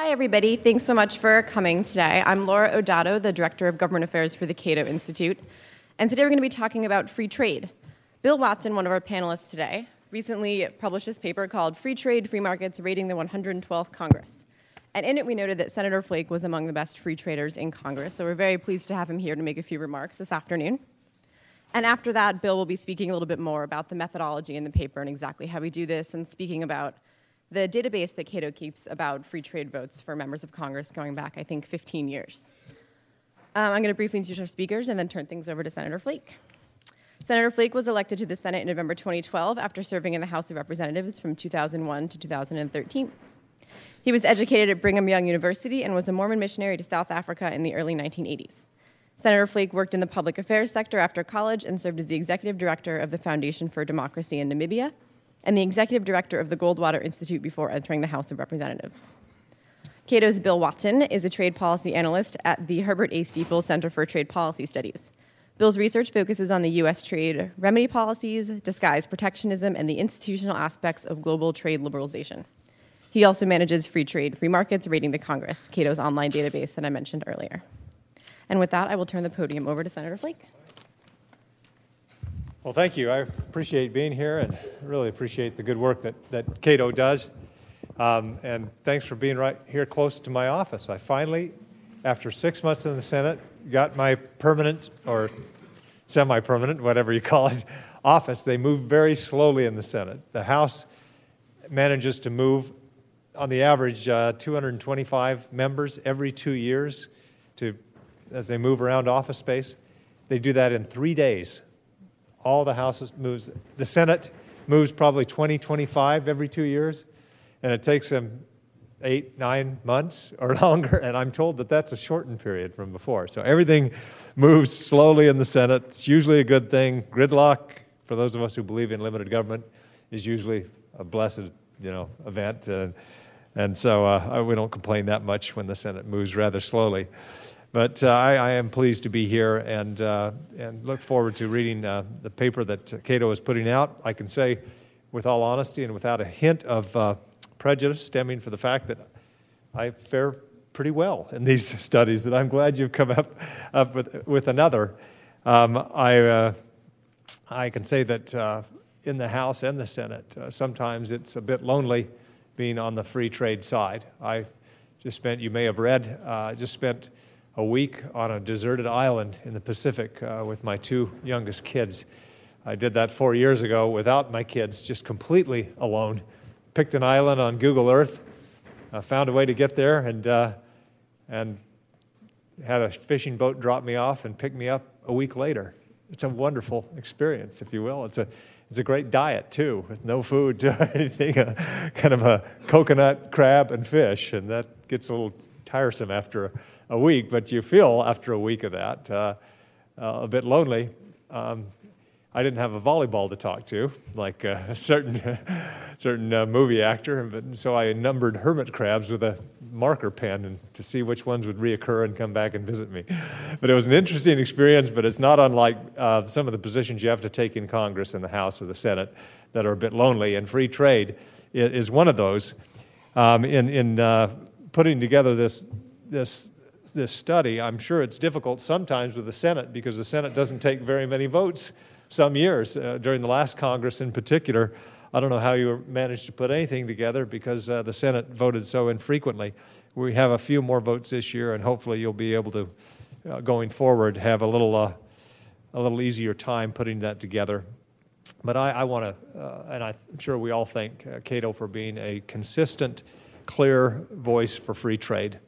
Hi, everybody. Thanks so much for coming today. I'm Laura Odato, the Director of Government Affairs for the Cato Institute. And today we're going to be talking about free trade. Bill Watson, one of our panelists today, recently published this paper called Free Trade, Free Markets Rating the 112th Congress. And in it, we noted that Senator Flake was among the best free traders in Congress. So we're very pleased to have him here to make a few remarks this afternoon. And after that, Bill will be speaking a little bit more about the methodology in the paper and exactly how we do this, and speaking about the database that Cato keeps about free trade votes for members of Congress going back, I think, 15 years. Um, I'm going to briefly introduce our speakers and then turn things over to Senator Flake. Senator Flake was elected to the Senate in November 2012 after serving in the House of Representatives from 2001 to 2013. He was educated at Brigham Young University and was a Mormon missionary to South Africa in the early 1980s. Senator Flake worked in the public affairs sector after college and served as the executive director of the Foundation for Democracy in Namibia and the executive director of the Goldwater Institute before entering the House of Representatives. Cato's Bill Watson is a trade policy analyst at the Herbert A. Stiefel Center for Trade Policy Studies. Bill's research focuses on the U.S. trade remedy policies, disguise protectionism, and the institutional aspects of global trade liberalization. He also manages Free Trade, Free Markets, Rating the Congress, Cato's online database that I mentioned earlier. And with that, I will turn the podium over to Senator Flake. Well, thank you. I appreciate being here and really appreciate the good work that, that Cato does. Um, and thanks for being right here close to my office. I finally, after six months in the Senate, got my permanent or semi permanent, whatever you call it, office. They move very slowly in the Senate. The House manages to move, on the average, uh, 225 members every two years to, as they move around office space. They do that in three days. All the Houses moves. The Senate moves probably 20, 25 every two years and it takes them eight, nine months or longer, and I'm told that that's a shortened period from before. So everything moves slowly in the Senate. It's usually a good thing. Gridlock, for those of us who believe in limited government, is usually a blessed, you know, event. Uh, and so uh, we don't complain that much when the Senate moves rather slowly. But uh, I, I, am pleased to be here and, uh, and look forward to reading uh, the paper that Cato is putting out. I can say, with all honesty and without a hint of uh, prejudice stemming from the fact that I fare pretty well in these studies, that I'm glad you've come up, up with, with another. Um, I, uh, I can say that uh, in the House and the Senate, sometimes it's a bit lonely being on the free trade side. I just spent, you may have read, just spent a week on a deserted island in the Pacific uh, with my two youngest kids. I did that four years ago without my kids, just completely alone picked an island on Google Earth, uh, found a way to get there, and, uh, and had a fishing boat drop me off and pick me up a week later. It's a wonderful experience, if you will. It's a, it's a great diet, too, with no food or anything, a, kind of a coconut, crab, and fish. And that gets a little tiresome after a, week, but you feel after a week of that uh, uh a bit lonely. Um, I didn't have a volleyball to talk to, like a certain, certain uh, movie actor, but, so I numbered hermit crabs with a marker pen and, to see which ones would reoccur and come back and visit me. But it was an interesting experience, but it's not unlike uh, some of the positions you have to take in Congress and the House or the Senate that are a bit lonely, and free trade is, one of those. Um, in in uh, putting together this, this, this study, I'm sure it's difficult sometimes with the Senate because the Senate doesn't take very many votes some years, uh, during the last Congress in particular. I don't know how you managed to put anything together because uh, the Senate voted so infrequently. We have a few more votes this year, and hopefully you'll be able to, uh, going forward, have a little, uh, a little easier time putting that together. But I, I want to, uh, and I'm sure we all thank uh, Cato for being a consistent, clear voice for free trade.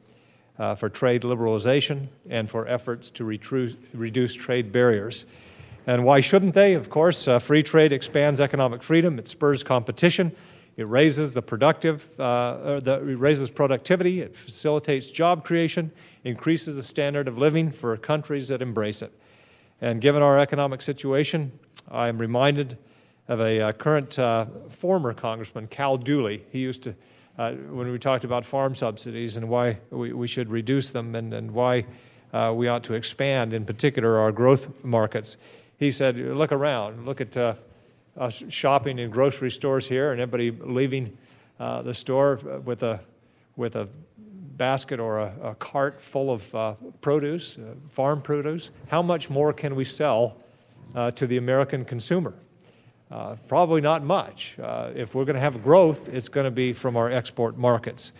Uh, for trade liberalization and for efforts to retru- reduce trade barriers. And why shouldn't they? Of course, uh, free trade expands economic freedom, it spurs competition, it raises the productive, uh, the, it raises productivity, it facilitates job creation, increases the standard of living for countries that embrace it. And given our economic situation, I am reminded of a uh, current uh, former Congressman, Cal Dooley. He used to, uh, when we talked about farm subsidies and why we, we should reduce them and, and why uh, we ought to expand, in particular, our growth markets. He said, Look around, look at uh, us shopping in grocery stores here, and everybody leaving uh, the store with a, with a basket or a, a cart full of uh, produce, uh, farm produce, how much more can we sell to the American consumer? Uh, probably not much. Uh, if we're going to have growth, it's going to be from our export markets.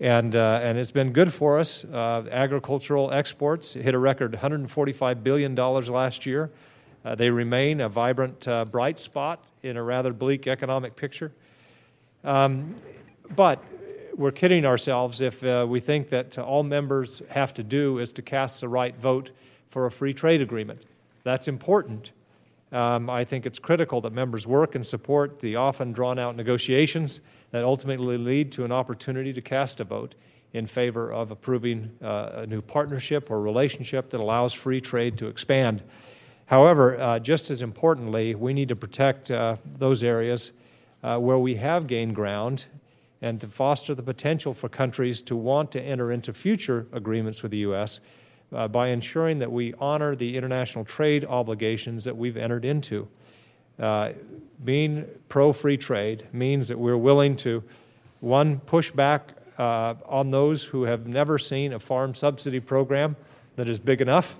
And, uh, and it's been good for us. agricultural exports hit a record $145 billion last year. they remain a vibrant, bright spot in a rather bleak economic picture. Um, but we're kidding ourselves if uh, we think that all members have to do is to cast the right vote for a free trade agreement. That's important. Um, I think it's critical that members work and support the often drawn out negotiations that ultimately lead to an opportunity to cast a vote in favor of approving uh, a new partnership or relationship that allows free trade to expand. However, uh, just as importantly, we need to protect uh, those areas uh, where we have gained ground and to foster the potential for countries to want to enter into future agreements with the U.S. Uh, by ensuring that we honor the international trade obligations that we've entered into. Uh, being pro free trade means that we're willing to, one, push back uh, on those who have never seen a farm subsidy program that is big enough.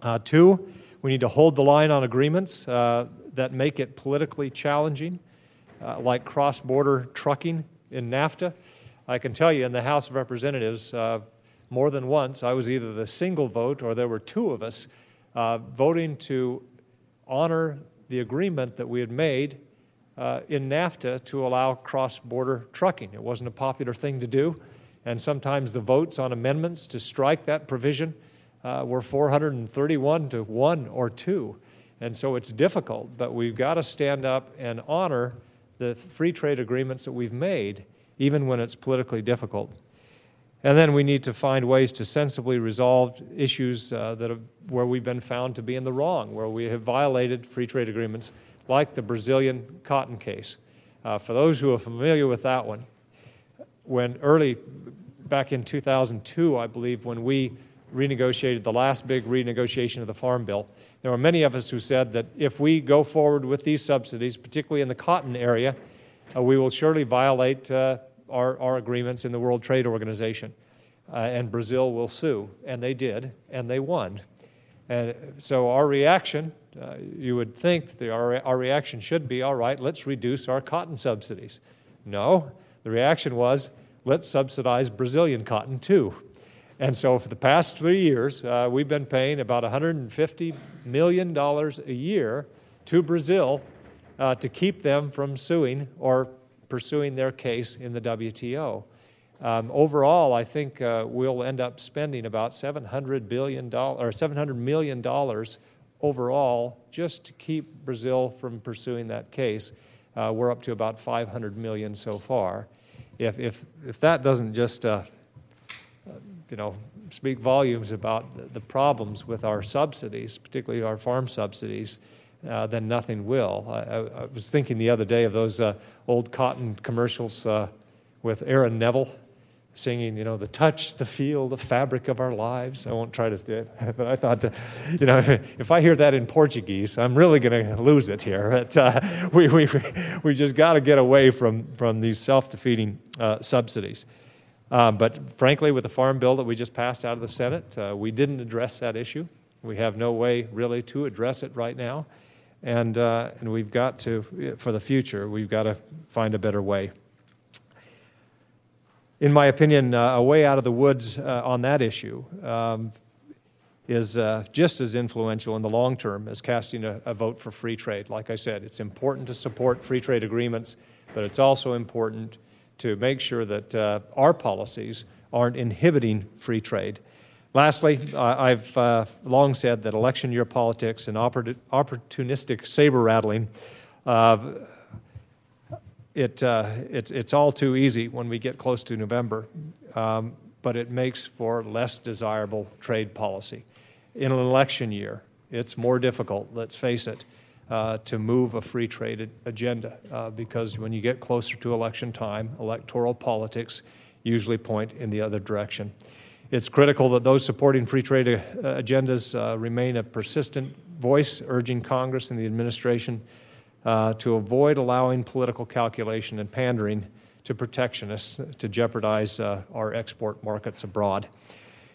Uh, two, we need to hold the line on agreements uh, that make it politically challenging, uh, like cross border trucking in NAFTA. I can tell you in the House of Representatives, uh, more than once, I was either the single vote or there were two of us uh, voting to honor the agreement that we had made uh, in NAFTA to allow cross border trucking. It wasn't a popular thing to do, and sometimes the votes on amendments to strike that provision uh, were 431 to 1 or 2. And so it's difficult, but we've got to stand up and honor the free trade agreements that we've made, even when it's politically difficult. And then we need to find ways to sensibly resolve issues uh, that have, where we've been found to be in the wrong, where we have violated free trade agreements, like the Brazilian cotton case. Uh, for those who are familiar with that one, when early back in 2002, I believe, when we renegotiated the last big renegotiation of the Farm Bill, there were many of us who said that if we go forward with these subsidies, particularly in the cotton area, uh, we will surely violate uh, our, our agreements in the World Trade Organization. Uh, and Brazil will sue. And they did, and they won. And so our reaction, uh, you would think the, our, our reaction should be all right, let's reduce our cotton subsidies. No, the reaction was let's subsidize Brazilian cotton too. And so for the past three years, uh, we've been paying about $150 million a year to Brazil uh, to keep them from suing or pursuing their case in the WTO. Um, overall, I think uh, we'll end up spending about $700 billion or $700 million overall just to keep Brazil from pursuing that case. Uh, we're up to about 500 million so far. If, if, if that doesn't just uh, you know, speak volumes about the problems with our subsidies, particularly our farm subsidies, uh, then nothing will. I, I, was thinking the other day of those uh, old cotton commercials uh, with Aaron Neville singing, you know, the touch, the feel, the fabric of our lives. I won't try to do it, but I thought, you know, if I hear that in Portuguese, I'm really going to lose it here. But, uh, we, we, we just got to get away from, from these self defeating uh, subsidies. Um, but frankly, with the Farm Bill that we just passed out of the Senate, uh, we didn't address that issue. We have no way really to address it right now. And, uh, and we've got to, for the future, we've got to find a better way. In my opinion, uh, a way out of the woods uh, on that issue um, is uh, just as influential in the long term as casting a, a vote for free trade. Like I said, it's important to support free trade agreements, but it's also important to make sure that uh, our policies aren't inhibiting free trade. Lastly, I've uh, long said that election year politics and opportunistic saber rattling, uh, it, uh, it's, it's all too easy when we get close to November, um, but it makes for less desirable trade policy. In an election year, it's more difficult, let's face it uh, to move a free trade agenda uh, because when you get closer to election time, electoral politics usually point in the other direction. It's critical that those supporting free trade uh, agendas uh, remain a persistent voice, urging Congress and the administration uh, to avoid allowing political calculation and pandering to protectionists to jeopardize uh, our export markets abroad.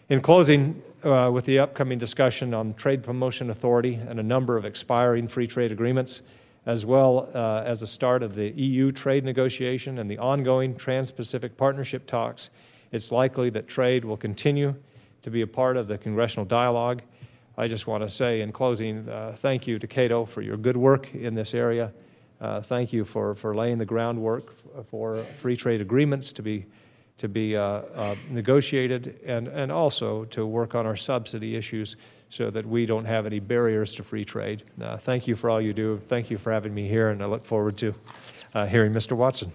In closing, uh, with the upcoming discussion on Trade Promotion Authority and a number of expiring free trade agreements, as well uh, as the start of the EU trade negotiation and the ongoing Trans Pacific Partnership talks, it's likely that trade will continue to be a part of the congressional dialogue. I just want to say in closing, uh, thank you to Cato for your good work in this area. Uh, thank you for, for laying the groundwork for free trade agreements to be, to be uh, uh, negotiated and, and also to work on our subsidy issues so that we don't have any barriers to free trade. Uh, thank you for all you do. Thank you for having me here, and I look forward to uh, hearing Mr. Watson.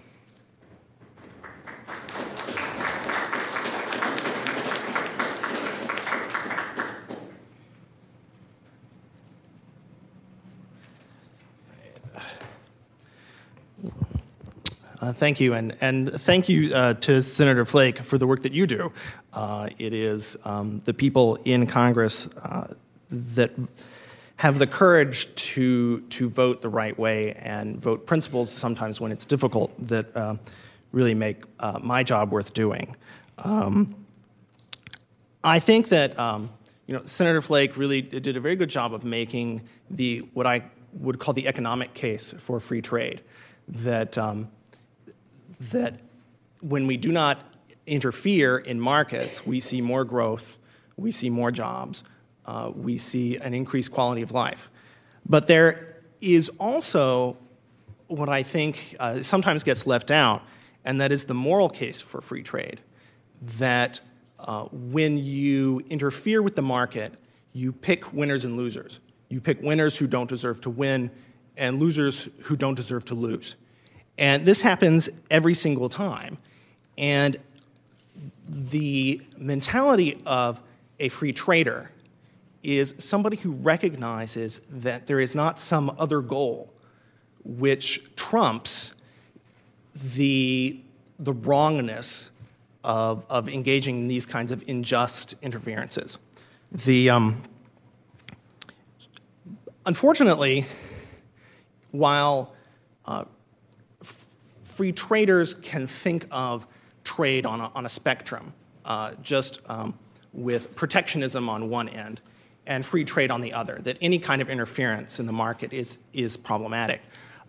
Uh, thank you, and, and thank you uh, to Senator Flake for the work that you do. Uh, it is um, the people in Congress uh, that have the courage to, to vote the right way and vote principles sometimes when it's difficult that uh, really make uh, my job worth doing. Um, I think that um, you know, Senator Flake really did a very good job of making the what I would call the economic case for free trade. That um, that when we do not interfere in markets, we see more growth, we see more jobs, uh, we see an increased quality of life. But there is also what I think uh, sometimes gets left out, and that is the moral case for free trade. That uh, when you interfere with the market, you pick winners and losers. You pick winners who don't deserve to win and losers who don't deserve to lose. And this happens every single time. And the mentality of a free trader is somebody who recognizes that there is not some other goal which trumps the, the wrongness of, of engaging in these kinds of unjust interferences. The, um, unfortunately, while uh, free traders can think of trade on a, on a spectrum, uh, just um, with protectionism on one end and free trade on the other, that any kind of interference in the market is, is problematic.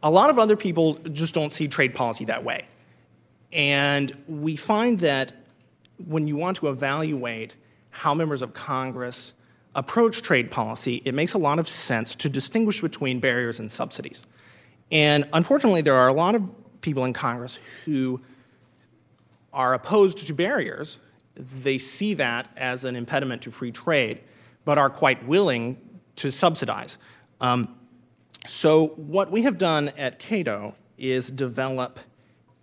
A lot of other people just don't see trade policy that way. And we find that when you want to evaluate how members of Congress approach trade policy, it makes a lot of sense to distinguish between barriers and subsidies. And unfortunately, there are a lot of people in Congress who are opposed to barriers. They see that as an impediment to free trade, but are quite willing to subsidize. Um, so, what we have done at Cato is develop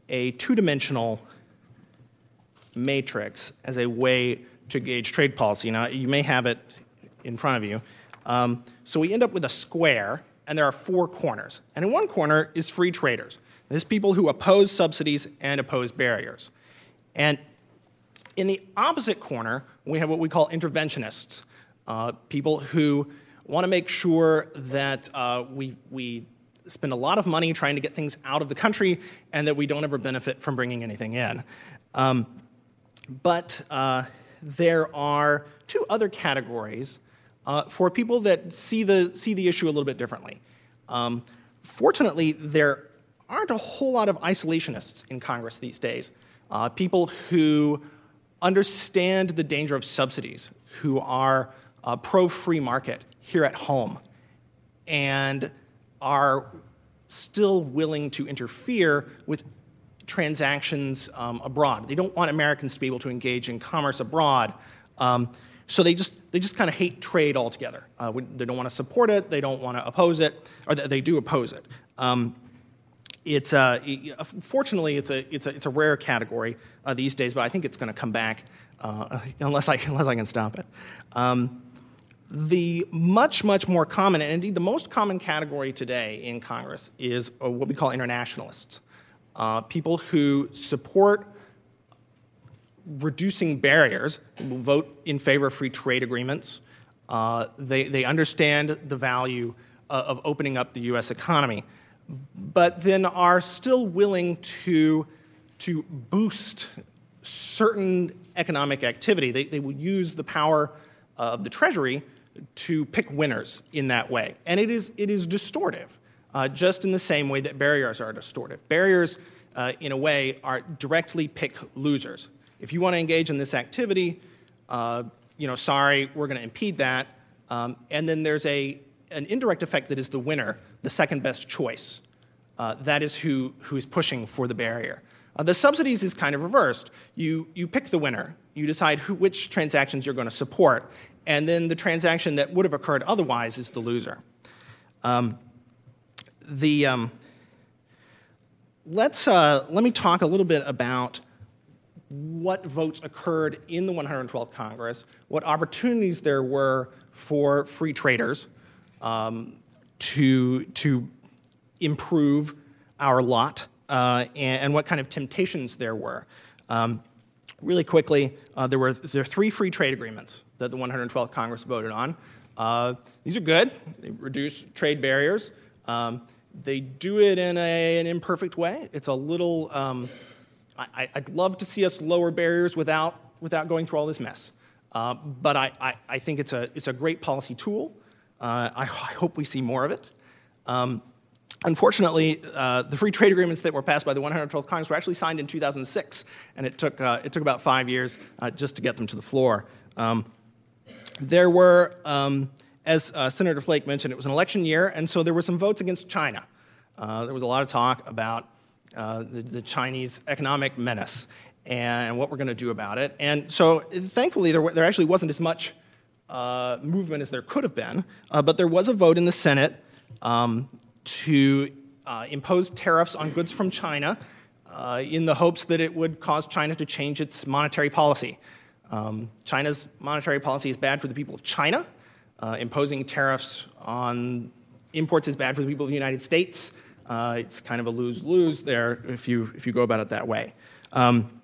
a two dimensional matrix as a way to gauge trade policy. Now, you may have it in front of you. Um, so, we end up with a square, and there are four corners. And in one corner is free traders. There's people who oppose subsidies and oppose barriers. And in the opposite corner, we have what we call interventionists, uh, people who want to make sure that uh, we, we spend a lot of money trying to get things out of the country and that we don't ever benefit from bringing anything in. Um, but uh, there are two other categories uh, for people that see the, see the issue a little bit differently. Um, fortunately, there aren't a whole lot of isolationists in Congress these days. Uh, people who understand the danger of subsidies, who are uh, pro free market here at home, and are still willing to interfere with transactions um, abroad. They don't want Americans to be able to engage in commerce abroad. Um, so they just they just kind of hate trade altogether. Uh, they don't want to support it. They don't want to oppose it, or they do oppose it. Um, it's uh, fortunately it's a it's a it's a rare category uh, these days, but I think it's going to come back uh, unless I unless I can stop it. Um, the much much more common and indeed the most common category today in Congress is uh, what we call internationalists, uh, people who support reducing barriers, vote in favor of free trade agreements. Uh, they they understand the value of opening up the U.S. economy but then are still willing to, to boost certain economic activity. They, they will use the power of the Treasury to pick winners in that way. And it is, it is distortive, uh, just in the same way that barriers are distortive. Barriers, uh, in a way, are directly pick losers. If you want to engage in this activity, uh, you know, sorry, we're going to impede that. Um, and then there's a, an indirect effect that is the winner, the second best choice. Uh, that is who, who is pushing for the barrier. Uh, the subsidies is kind of reversed. You, you pick the winner, you decide who, which transactions you're going to support, and then the transaction that would have occurred otherwise is the loser. Um, the, um, let's, uh, let me talk a little bit about what votes occurred in the 112th Congress, what opportunities there were for free traders um, to, to improve our lot, uh, and, and, what kind of temptations there were. Um, really quickly, uh, there were there three free trade agreements that the 112th Congress voted on. Uh, these are good. They reduce trade barriers. Um, they do it in a, an imperfect way. It's a little. Um, I, would love to see us lower barriers without without going through all this mess. Uh, but I, I, I, think it's a it's a great policy tool. Uh, I, I, hope we see more of it. Um, Unfortunately, uh, the free trade agreements that were passed by the 112th Congress were actually signed in 2006, and it took, uh, it took about five years uh, just to get them to the floor. Um, there were, um, as uh, Senator Flake mentioned, it was an election year, and so there were some votes against China. Uh, there was a lot of talk about the, the, Chinese economic menace and what we're going to do about it. And so, thankfully, there, there actually wasn't as much movement as there could have been, but there was a vote in the Senate um, to uh, impose tariffs on goods from China uh, in the hopes that it would cause China to change its monetary policy. Um, China's monetary policy is bad for the people of China. Uh, imposing tariffs on imports is bad for the people of the United States. Uh, it's kind of a lose lose there if you, if you go about it that way. Um,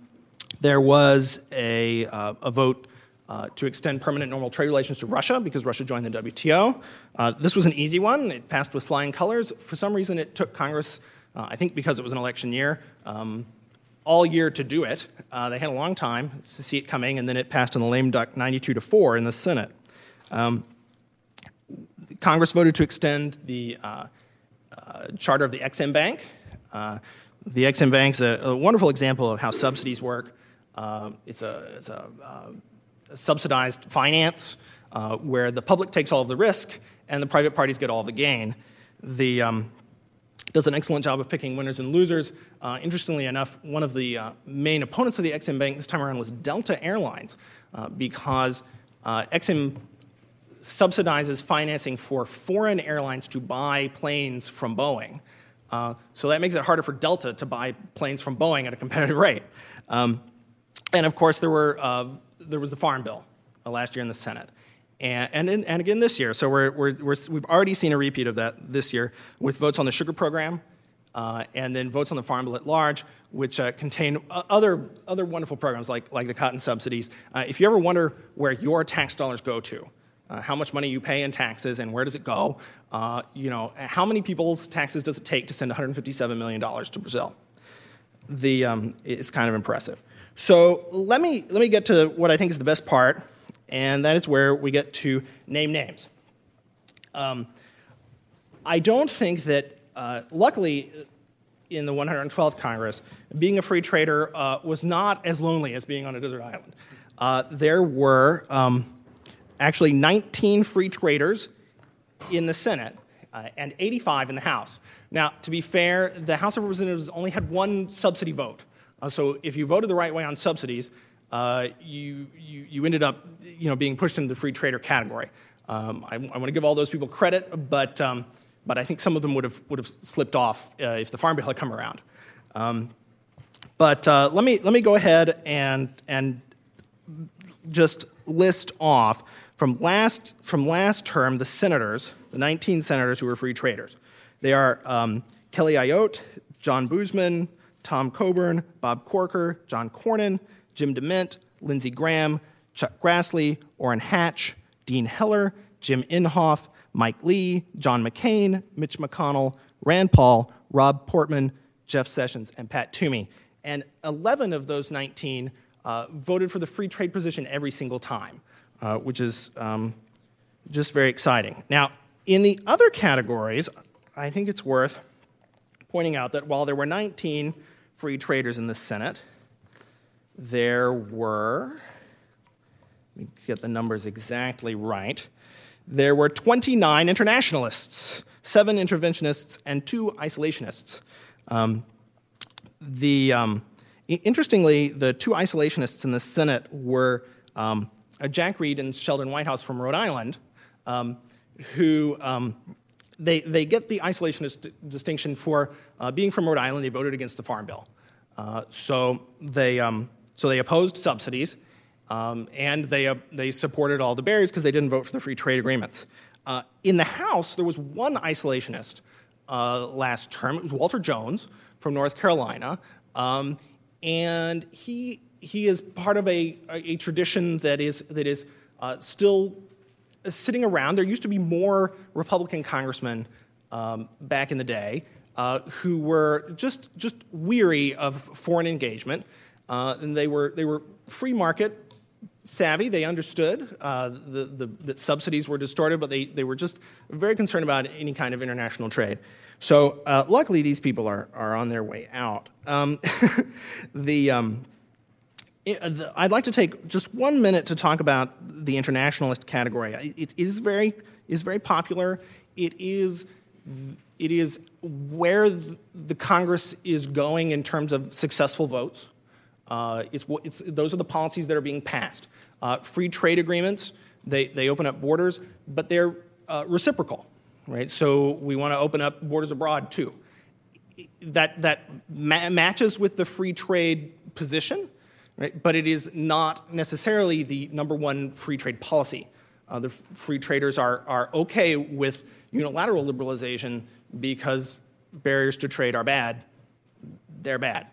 there was a, uh, a vote uh, to extend permanent normal trade relations to Russia because Russia joined the WTO. Uh, this was an easy one. It passed with flying colors. For some reason, it took Congress, uh, I think because it was an election year, um, all year to do it. Uh, they had a long time to see it coming, and then it passed in the lame duck 92 to 4 in the Senate. Um, Congress voted to extend the uh, uh, charter of the Exim Bank. the Exim Bank is a, a, wonderful example of how subsidies work. it's a, it's a subsidized finance uh, where the public takes all of the risk and the private parties get all the gain. The, um, does an excellent job of picking winners and losers. Uh, interestingly enough, one of the uh, main opponents of the Exim Bank this time around was Delta Airlines uh, because uh, Exim subsidizes financing for foreign airlines to buy planes from Boeing. Uh, so that makes it harder for Delta to buy planes from Boeing at a competitive rate. Um, and of course, there were there was the Farm Bill uh, last year in the Senate. And, and, and again this year. So we're, we're, we have already seen a repeat of that this year with votes on the sugar program uh, and then votes on the Farm Bill at large, which uh, contain other, other wonderful programs like, like the cotton subsidies. Uh, if you ever wonder where your tax dollars go to, uh, how much money you pay in taxes and where does it go, uh, you know, how many people's taxes does it take to send $157 million to Brazil? The, um, it's kind of impressive. So let me, let me get to what I think is the best part, and that is where we get to name names. Um, I don't think that, uh, luckily, in the 112th Congress, being a free trader uh, was not as lonely as being on a desert island. Uh, there were um, actually 19 free traders in the Senate uh, and 85 in the House. Now, to be fair, the House of Representatives only had one subsidy vote. Uh, so if you voted the right way on subsidies, uh, you, you, you, ended up you know, being pushed into the free trader category. Um, I, I want to give all those people credit, but, um, but I think some of them would have, would have slipped off uh, if the Farm Bill had come around. Um, but uh, let, me, let me go ahead and, and just list off from last, from last term the senators, the 19 senators who were free traders. They are um, Kelly Ayotte, John Boozman, Tom Coburn, Bob Corker, John Cornyn, Jim DeMint, Lindsey Graham, Chuck Grassley, Orrin Hatch, Dean Heller, Jim Inhofe, Mike Lee, John McCain, Mitch McConnell, Rand Paul, Rob Portman, Jeff Sessions, and Pat Toomey. and 11 of those 19 uh, voted for the free trade position every single time, uh, which is um, just very exciting. Now, in the other categories, I think it's worth pointing out that while there were 19 free traders in the Senate, there were, let me get the numbers exactly right, there were 29 internationalists, seven interventionists, and two isolationists. Um, the, um, interestingly, the two isolationists in the Senate were um, Jack Reed and Sheldon Whitehouse from Rhode Island, um, who um, they, they get the isolationist distinction for uh, being from Rhode Island. They voted against the Farm Bill. Uh, so, they, um, so they opposed subsidies, um, and they, uh, they supported all the barriers because they didn't vote for the free trade agreements. Uh, in the House, there was one isolationist uh, last term. It was Walter Jones from North Carolina. Um, and he, he is part of a, a, tradition that is, that is uh, still sitting around. There used to be more Republican congressmen um, back in the day uh, who were just, just weary of foreign engagement. Uh, and they were, they were free market savvy. They understood uh, the, the, that subsidies were distorted, but they, they were just very concerned about any kind of international trade. So uh, luckily, these people are, are on their way out. Um, the, um, I'd like to take just one minute to talk about the internationalist category. It, it is very is very popular. It is it is where the Congress is going in terms of successful votes. Uh, it's, it's, those are the policies that are being passed. Uh, free trade agreements, they, they open up borders, but they're uh, reciprocal right? So we want to open up borders abroad too. That, that ma- matches with the free trade position, right? but it is not necessarily the number one free trade policy. Uh, the free traders are, are okay with unilateral liberalization because barriers to trade are bad. They're bad.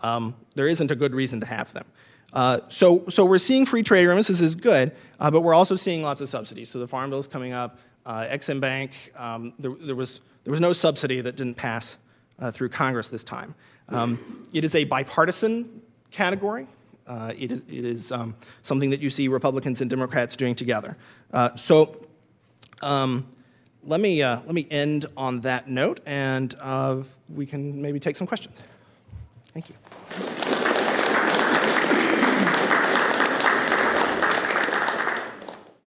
Um, there isn't a good reason to have them. Uh, so, so we're seeing free trade agreements. This is good, uh, but we're also seeing lots of subsidies. So the Farm Bill is coming up. Uh, Exim Bank, um, there, there, was, there was no subsidy that didn't pass uh, through Congress this time. Um, it is a bipartisan category. Uh, it is, it is um, something that you see Republicans and Democrats doing together. Uh, so um, let, me, uh, let me end on that note, and uh, we can maybe take some questions. Thank you.